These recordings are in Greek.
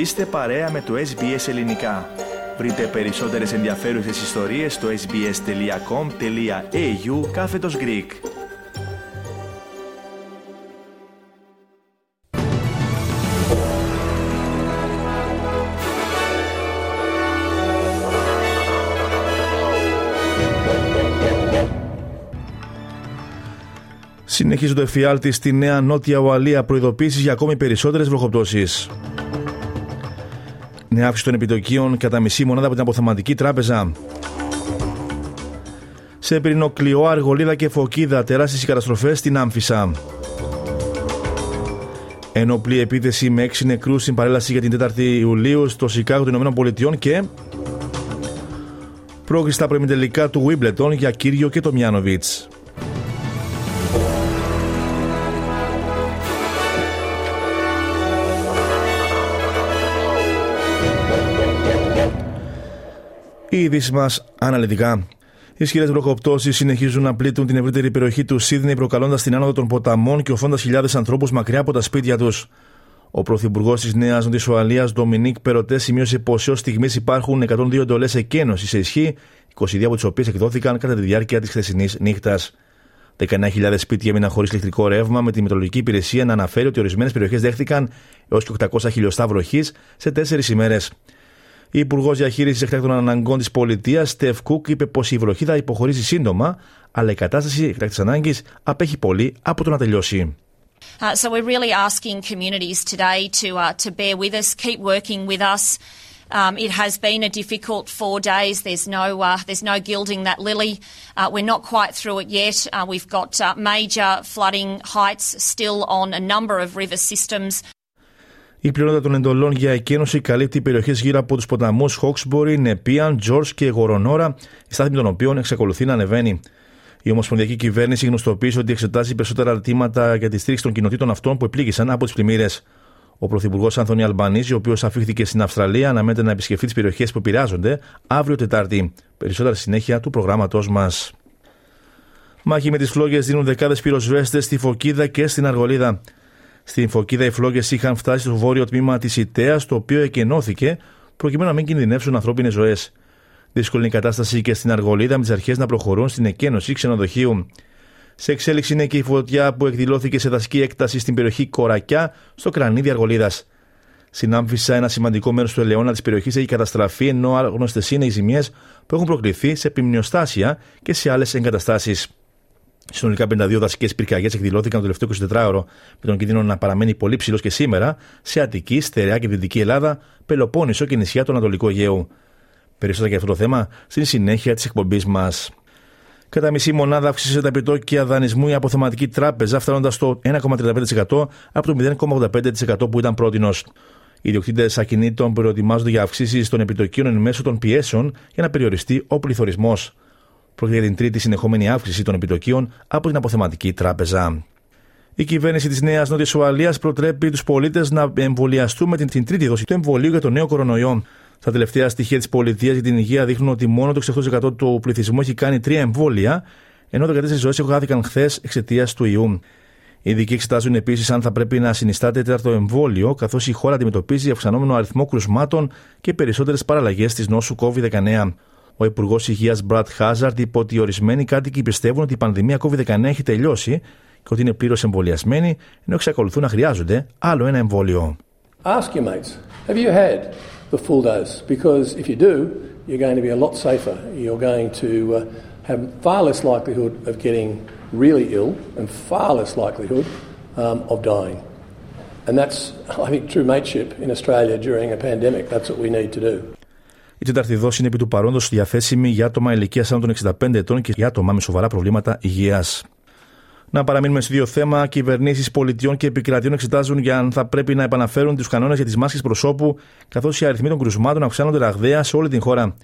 Είστε παρέα με το SBS Ελληνικά. Βρείτε περισσότερες ενδιαφέρουσες ιστορίες στο sbs.com.au κάθετος Greek. Συνεχίζει το εφιάλτη στη Νέα Νότια Ουαλία προειδοποίησεις για ακόμη περισσότερες βροχοπτώσεις. Νέα αύξηση των επιτοκίων κατά μισή μονάδα από την αποθεματική τράπεζα. Σε πυρηνοκλειό, αργολίδα και φωκίδα, τεράστιες καταστροφές στην Άμφισα. Ενοπλή επίθεση με 6 νεκρούς στην παρέλαση για την 4η Ιουλίου στο Σικάγο των ΗΠΑ και πρόκριση στα προημιτελικά του Wimbledon για Κύριο και το Μιάνοβιτς. Οι ειδήσεις μας αναλυτικά. Οι ισχυρές βροχοπτώσεις συνεχίζουν να πλήττουν την ευρύτερη περιοχή του Σίδνεϊ, προκαλώντας την άνοδο των ποταμών και οφώντα χιλιάδες ανθρώπους μακριά από τα σπίτια τους. Ο Πρωθυπουργός της Νέας Νότια Ουαλία, Ντομινίκ Περοτέ, σημείωσε πως έως στιγμής υπάρχουν 102 εντολές εκένωσης σε ισχύ, 22 από τις οποίες εκδόθηκαν κατά τη διάρκεια της χθεσινής νύχτας. 19.000 σπίτια έμειναν χωρίς ηλεκτρικό ρεύμα, με τη Μετρολογική Υπηρεσία να αναφέρει ότι ορισμένες περιοχές δέχτηκαν έως και 800 χιλιοστά βροχής σε τέσσερις ημέρες. Η Υπουργό Διαχείριση Εκτάκτων Αναγκών τη Πολιτεία, Στεφ Κούκ, είπε πω η βροχή θα υποχωρήσει σύντομα, αλλά η κατάσταση εκτάκτη ανάγκη απέχει πολύ από το να τελειώσει. Uh, so we're really asking communities today to uh, to bear with us, keep working with us. Um, it has been a difficult four days. There's no uh, there's no gilding that lily. Uh, we're not quite through it yet. Uh, we've got uh, major flooding heights still on a number of river systems. Η πλειονότητα των εντολών για εκένωση καλύπτει περιοχές γύρω από τους ποταμούς Χόξμπορι, Νεπίαν, Τζορτ και Γορονόρα, η στάθμη των οποίων εξακολουθεί να ανεβαίνει. Η Ομοσπονδιακή Κυβέρνηση γνωστοποίησε ότι εξετάζει περισσότερα αιτήματα για τη στήριξη των κοινοτήτων αυτών που επλήγησαν από τις πλημμύρες. Ο Πρωθυπουργός Ανθονί Αλμπανίζη, ο οποίος αφήχθηκε στην Αυστραλία, αναμένεται να επισκεφθεί τις περιοχές που επηρεάζονται αύριο Τετάρτη. Περισσότερα συνέχεια του προγράμματός μας. Μάχη με τις φλόγες δίνουν δεκάδες πυροσβέστες στη Φωκίδα και στην Αργολίδα. Στην Φωκίδα οι φλόγες είχαν φτάσει στο βόρειο τμήμα της Ιταία, το οποίο εκενώθηκε προκειμένου να μην κινδυνεύσουν ανθρώπινες ζωές. Δύσκολη η κατάσταση και στην Αργολίδα με τις αρχές να προχωρούν στην εκένωση ξενοδοχείου. Σε εξέλιξη είναι και η φωτιά που εκδηλώθηκε σε δασική έκταση στην περιοχή Κορακιά, στο κρανίδι Αργολίδας. Στην Άμφισα, ένα σημαντικό μέρος του ελαιόνα της περιοχής έχει καταστραφεί, ενώ άγνωστες είναι οι ζημιέ που έχουν προκληθεί σε πυμνιοστάσια και σε άλλες εγκαταστάσεις. Συνολικά 52 δασικές πυρκαγιές εκδηλώθηκαν το τελευταίο 24ωρο, με τον κίνδυνο να παραμένει πολύ ψηλός και σήμερα σε Αττική, Στερεά και Δυτική Ελλάδα, Πελοπόννησο και νησιά του Ανατολικού Αιγαίου. Περισσότερα για αυτό το θέμα στην συνέχεια της εκπομπής μας. Κατά μισή μονάδα αύξησε τα επιτόκια δανεισμού η αποθεματική τράπεζα, φτάνοντας στο 1,35% από το 0,85% που ήταν πρότινο. Οι ιδιοκτήτες ακινήτων προετοιμάζονται για αυξήσεις των επιτοκίων εν μέσω των πιέσεων για να περιοριστεί ο πληθωρισμός. Πρόκειται για την τρίτη συνεχόμενη αύξηση των επιτοκίων από την αποθεματική τράπεζα. Η κυβέρνηση της Νέας Νότιας Ουαλίας προτρέπει τους πολίτες να εμβολιαστούν με την, τρίτη δόση του εμβολίου για τον νέο κορονοϊό. Τα τελευταία στοιχεία της πολιτείας για την υγεία δείχνουν ότι μόνο το 68% του πληθυσμού έχει κάνει τρία εμβόλια, ενώ 14 ζωές χάθηκαν χθες εξαιτίας του ιού. Οι ειδικοί εξετάζουν επίσης αν θα πρέπει να συνιστάται τέταρτο εμβόλιο, καθώς η χώρα αντιμετωπίζει αυξανόμενο αριθμό κρουσμάτων και περισσότερες παραλλαγές της νόσου COVID-19. Ο Υπουργό Υγεία Μπρατ Χάζαρτ είπε ότι ορισμένοι κάτοικοι πιστεύουν ότι η πανδημία COVID-19 έχει τελειώσει και ότι είναι πλήρω εμβολιασμένοι, ενώ εξακολουθούν να χρειάζονται άλλο ένα εμβόλιο. Ask your mates, have you had the full dose? Because if you do, you're going to be a lot safer. You're going to uh, have far less likelihood of getting really ill and far less likelihood um, of dying. And that's, I think, true mateship in Australia during a pandemic. That's what we need to do. Η τέταρτη δόση είναι επί του παρόντος διαθέσιμη για άτομα ηλικίας άνω των 65 ετών και για άτομα με σοβαρά προβλήματα υγείας. Να παραμείνουμε σε δύο θέμα. Κυβερνήσεις πολιτιών και επικρατείων εξετάζουν για αν θα πρέπει να επαναφέρουν τους κανόνες για τις μάσκες προσώπου, καθώς οι αριθμοί των κρουσμάτων αυξάνονται ραγδαία σε όλη την χώρα.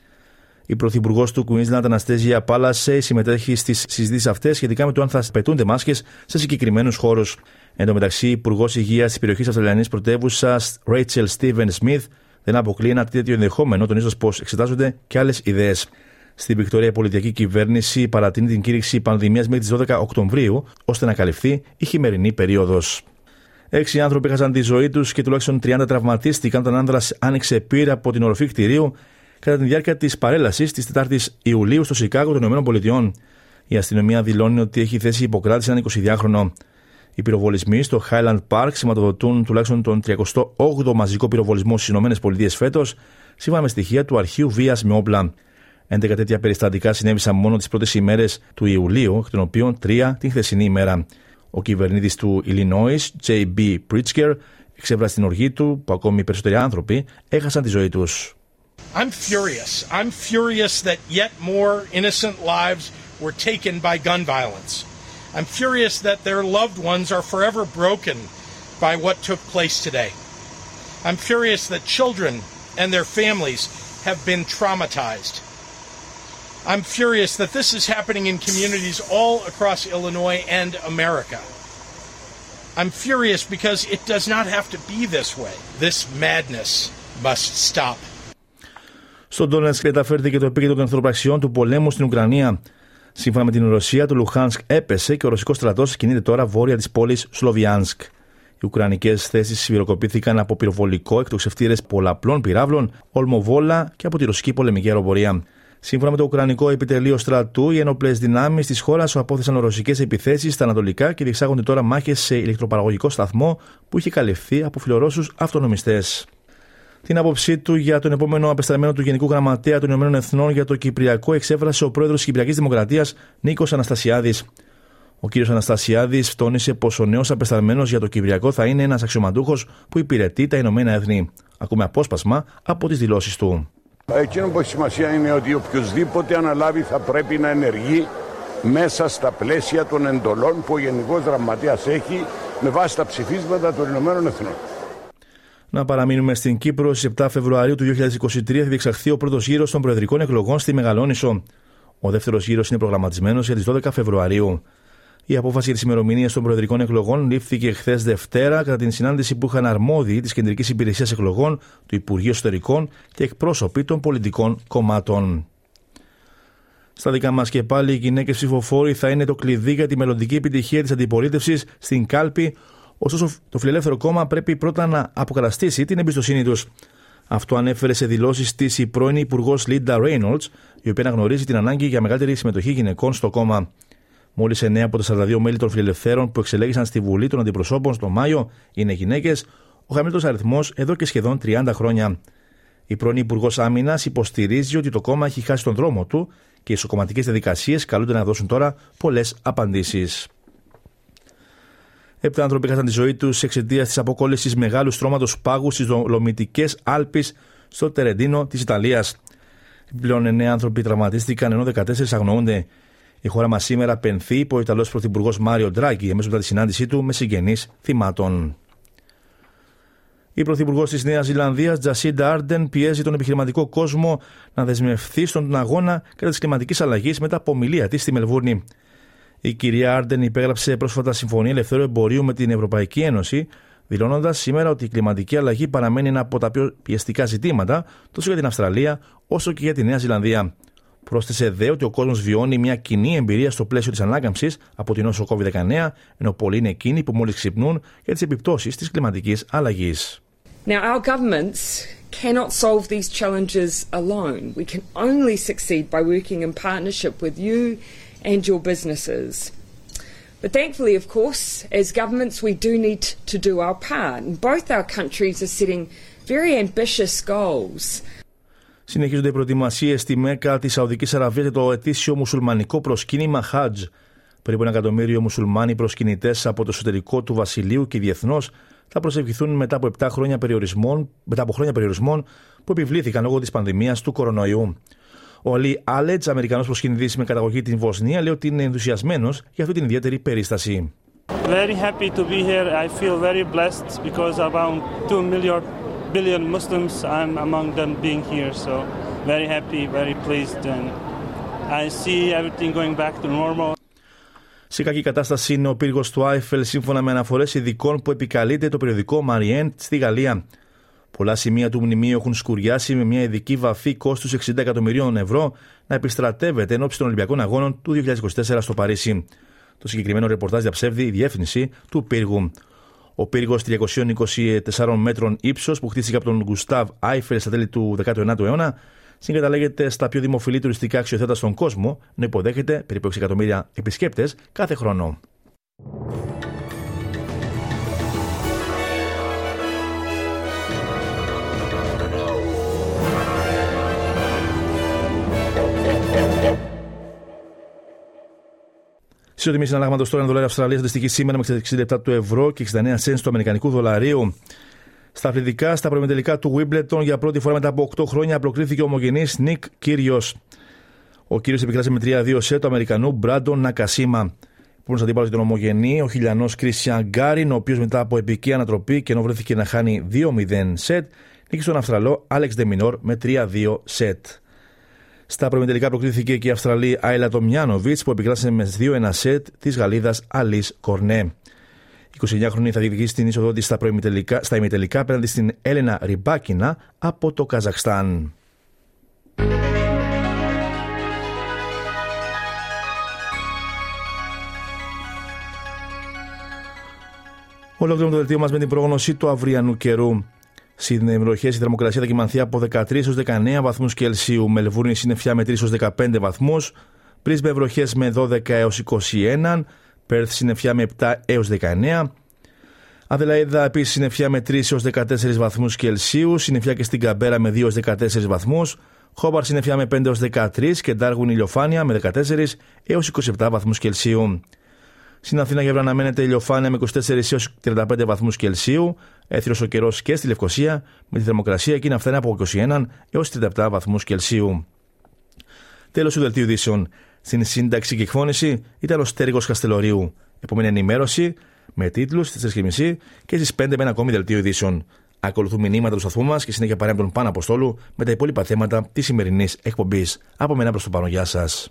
Η Πρωθυπουργός του Queensland, Αναστέζια Πάλασε, συμμετέχει στις συζητήσεις αυτές σχετικά με το αν θα πετούνται μάσκες σε συγκεκριμένους χώρους. Εν τω μεταξύ, Υπουργός Υγείας της περιοχής Αυστραλιανής Πρωτεύουσας, Rachel Steven Smith, δεν αποκλεί ένα τέτοιο ενδεχόμενο, τονίζοντα πως εξετάζονται και άλλες ιδέες. Στην Βικτωρία, η πολιτική κυβέρνηση παρατείνει την κήρυξη πανδημίας μέχρι τις 12 Οκτωβρίου, ώστε να καλυφθεί η χειμερινή περίοδος. Έξι άνθρωποι έχασαν τη ζωή τους και τουλάχιστον 30 τραυματίστηκαν όταν άνδρας άνοιξε πύρα από την οροφή κτηρίου κατά τη διάρκεια της παρέλασης της 4η Ιουλίου στο Σικάγο των ΗΠΑ. Η αστυνομία δηλώνει ότι έχει θέσει υποκράτηση έναν 22χρονο. Οι πυροβολισμοί στο Highland Park σηματοδοτούν τουλάχιστον τον 38ο μαζικό πυροβολισμό στις ΗΠΑ φέτος, σύμφωνα με στοιχεία του αρχείου βίας με όπλα. 11 τέτοια περιστατικά συνέβησαν μόνο τις πρώτες ημέρες του Ιουλίου, εκ των οποίων τρία την χθεσινή ημέρα. Ο κυβερνήτης του Illinois, J.B. Pritzker, εξέφρασε την οργή του που ακόμη περισσότεροι άνθρωποι έχασαν τη ζωή τους. I'm furious. I'm furious that yet more innocent lives were taken by gun violence. I'm furious that their loved ones are forever broken by what took place today. I'm furious that children and their families have been traumatized. I'm furious that this is happening in communities all across Illinois and America. I'm furious because it does not have to be this way. This madness must stop. Στον Ντόνετσκ μεταφέρθηκε το επίκεντρο των ανθρωπραξιών του πολέμου στην Ουκρανία. Σύμφωνα με την Ρωσία, το Λουχάνσκ έπεσε και ο ρωσικός στρατός κινείται τώρα βόρεια της πόλης Σλοβιάνσκ. Οι Ουκρανικές θέσεις σφυροκοπήθηκαν από πυροβολικό εκτοξευτήρε πολλαπλών πυράβλων, ολμοβόλα και από τη ρωσική πολεμική αεροπορία. Σύμφωνα με το Ουκρανικό Επιτελείο Στρατού, οι ενόπλες δυνάμεις της χώρας απόθεσαν ρωσικές επιθέσεις στα ανατολικά και διεξάγονται τώρα μάχες σε ηλεκτροπαραγωγικό σταθμό που είχε καλυφθεί από φιλορώσους αυτονομιστές την άποψή του για τον επόμενο απεσταλμένο του Γενικού Γραμματέα των Ηνωμένων Εθνών για το Κυπριακό εξέφρασε ο πρόεδρος της Κυπριακής Δημοκρατίας Νίκος Αναστασιάδης. Ο κ. Αναστασιάδης τόνισε πως ο νέος απεσταλμένος για το Κυπριακό θα είναι ένας αξιωματούχος που υπηρετεί τα Ηνωμένα Έθνη. Ακούμε απόσπασμα από τις δηλώσεις του. Εκείνο που έχει σημασία είναι ότι οποιοδήποτε αναλάβει θα πρέπει να ενεργεί μέσα στα πλαίσια των εντολών που ο Γενικός Γραμματέας έχει με βάση τα ψηφίσματα των Ηνωμένων Εθνών. Να παραμείνουμε στην Κύπρο. Στις 7 Φεβρουαρίου του 2023 θα διεξαχθεί ο πρώτος γύρος των προεδρικών εκλογών στη Μεγαλόνισο. Ο δεύτερος γύρος είναι προγραμματισμένος για τις 12 Φεβρουαρίου. Η απόφαση για τις ημερομηνίες των προεδρικών εκλογών λήφθηκε χθες Δευτέρα κατά την συνάντηση που είχαν αρμόδιοι της Κεντρικής Υπηρεσίας Εκλογών, του Υπουργείου Εσωτερικών και εκπρόσωποι των πολιτικών κομμάτων. Στα δικά μας και πάλι, οι γυναίκες ψηφοφόροι θα είναι το κλειδί για τη μελλοντική επιτυχία της αντιπολίτευσης στην κάλπη Ωστόσο, το Φιλελεύθερο Κόμμα πρέπει πρώτα να αποκαταστήσει την εμπιστοσύνη τους. Αυτό ανέφερε σε δηλώσεις της η πρώην Υπουργός Λίντα Ρέινολτς, η οποία αναγνωρίζει την ανάγκη για μεγαλύτερη συμμετοχή γυναικών στο κόμμα. Μόλις 9 από τα 42 μέλη των φιλελευθέρων που εξελέγησαν στη Βουλή των Αντιπροσώπων το Μάιο είναι γυναίκες, ο χαμηλότερο αριθμός εδώ και σχεδόν 30 χρόνια. Η πρώην Υπουργός Άμυνας υποστηρίζει ότι το κόμμα έχει χάσει τον δρόμο του και οι ισοκομματικές διαδικασίες καλούνται να δώσουν τώρα πολλές απαντήσεις. Επτά άνθρωποι έχασαν τη ζωή τους εξαιτίας της αποκόλλησης μεγάλου στρώματος πάγου στις Δολομητικές Άλπεις στο Τερεντίνο της Ιταλίας. Επιπλέον, 9 άνθρωποι τραυματίστηκαν ενώ 14 αγνοούνται. Η χώρα μας σήμερα πενθεί υπό ο Ιταλός Πρωθυπουργός Μάριο Ντράγκη αμέσως μετά τη συνάντησή του με συγγενείς θυμάτων. Η Πρωθυπουργός της Νέας Ζηλανδίας, Τζασίντα Άρντεν, πιέζει τον επιχειρηματικό κόσμο να δεσμευθεί στον αγώνα κατά της κλιματικής αλλαγής μετά από ομιλία της στη Μελβούρνη. Η κυρία Άρντεν υπέγραψε πρόσφατα συμφωνία ελευθέρου εμπορίου με την Ευρωπαϊκή Ένωση, δηλώνοντας σήμερα ότι η κλιματική αλλαγή παραμένει ένα από τα πιο πιεστικά ζητήματα τόσο για την Αυστραλία όσο και για τη Νέα Ζηλανδία. Πρόσθεσε δε ότι ο κόσμος βιώνει μια κοινή εμπειρία στο πλαίσιο της ανάκαμψης από την νόσο COVID-19, ενώ πολλοί είναι εκείνοι που μόλις ξυπνούν για τις επιπτώσεις της κλιματικής αλλαγής. Now, our governments cannot solve these challenges alone. We can only succeed by working in partnership with you and your businesses. But thankfully, of course, as governments, we do need to do our part. And both our countries are setting very ambitious goals. Συνεχίζονται οι προετοιμασίες στη Μέκα της Σαουδικής Αραβίας για το ετήσιο μουσουλμανικό προσκύνημα Χατζ. Περίπου ένα εκατομμύριο μουσουλμάνοι προσκυνητές από το εσωτερικό του βασιλείου και διεθνώς θα προσευχηθούν μετά από 7 χρόνια περιορισμών, μετά από χρόνια περιορισμών που επιβλήθηκαν λόγω της πανδημίας του κορονοϊού. Ο Αλή Άλετ, Αμερικανός προσκυνητής με καταγωγή την Βοσνία, λέει ότι είναι ενθουσιασμένος για αυτή την ιδιαίτερη περίσταση. Very happy to be here. I feel very blessed because around 2 million billion Muslims, I'm among them being here. So very happy, very pleased, and I see everything going back to normal. Σε κακή κατάσταση είναι ο πύργος του Άιφελ, σύμφωνα με αναφορές ειδικών που επικαλείται το περιοδικό Μαριέντ στη Γαλλία. Πολλά σημεία του μνημείου έχουν σκουριάσει με μια ειδική βαφή κόστους 60 εκατομμυρίων ευρώ να επιστρατεύεται εν ώψη των Ολυμπιακών Αγώνων του 2024 στο Παρίσι. Το συγκεκριμένο ρεπορτάζ διαψεύδει η διεύθυνση του πύργου. Ο πύργος 324 μέτρων ύψος που χτίστηκε από τον Γκουστάβ Άιφελ στα τέλη του 19ου αιώνα συγκαταλέγεται στα πιο δημοφιλή τουριστικά αξιοθέατα στον κόσμο, να υποδέχεται περίπου 6 εκατομμύρια επισκέπτες κάθε χρόνο. Σε τιμή συναλλάγματος τώρα, ένα δολάριο Αυστραλίας αντιστοιχεί σήμερα με 67 του ευρώ και 69 cents του Αμερικανικού δολαρίου. Στα αθλητικά, στα προμετελικά του Wimbledon για πρώτη φορά μετά από 8 χρόνια προκλήθηκε ο ομογενής Νικ Κύριος. Ο κύριος επικράτησε με 3-2 σετ του Αμερικανού Μπράντον Νακασίμα. Πρώτο αντίπαλος για τον ομογενή, ο χιλιανός Κρίσιαν Γκάριν, ο οποίος μετά από επική ανατροπή και ενώ βρέθηκε να χάνει 2-0 σετ, νίκησε τον Αυστραλό Άλεξ Ντεμινόρ με 3-2 σετ. Στα προμετελικά προκλήθηκε και η Αυστραλή Άιλα Τομιάνοβιτς που επικράτησε με 2-1 σετ της Γαλλίδας Αλής Κορνέ. 29χρονη θα διεκδικήσει την είσοδο της στα, στα ημιτελικά απέναντι στην Έλενα Ριμπάκινα από το Καζαχστάν. Ολοκληρώνουμε το δελτίο μας με την πρόγνωση του αυριανού καιρού. Συνεμροχέ η θερμοκρασία θα κοιμανθεί από 13 έως 19 βαθμούς Κελσίου. Μελβούρνη συννεφιά με 3 έως 15 βαθμούς. Πρίσ με βροχέ με 12 έως 21. Πέρθ συννεφιά με 7 έως 19. Αδελαίδα επίσης συννεφιά με 3 έως 14 βαθμούς Κελσίου. Συννεφιά και στην Καμπέρα με 2 έως 14 βαθμούς. Χόμπαρ συννεφιά με 5 έως 13 και Ντάργουν ηλιοφάνεια με 14 έως 27 βαθμούς Κελσίου. Στην Αθήνα για αναμένεται ηλιοφάνεια με 24 έως 35 βαθμούς Κελσίου. Έθριο ο καιρός και στη Λευκοσία με τη θερμοκρασία εκεί να φτάνει από 21 έως 37 βαθμούς Κελσίου. Τέλος του δελτίου ειδήσεων. Στην σύνταξη και εκφώνηση ήταν ο Στέργο Καστελωρίου. Επόμενη ενημέρωση με τίτλους στις 3.30 και στις 5 με ένα ακόμη δελτίο ειδήσεων. Ακολουθούν μηνύματα του σταθμού μας και συνέχεια παρέμβουν τον Πάνω Αποστόλου με τα υπόλοιπα θέματα της σημερινής εκπομπής. Από μένα προς το πάνω, γεια σας.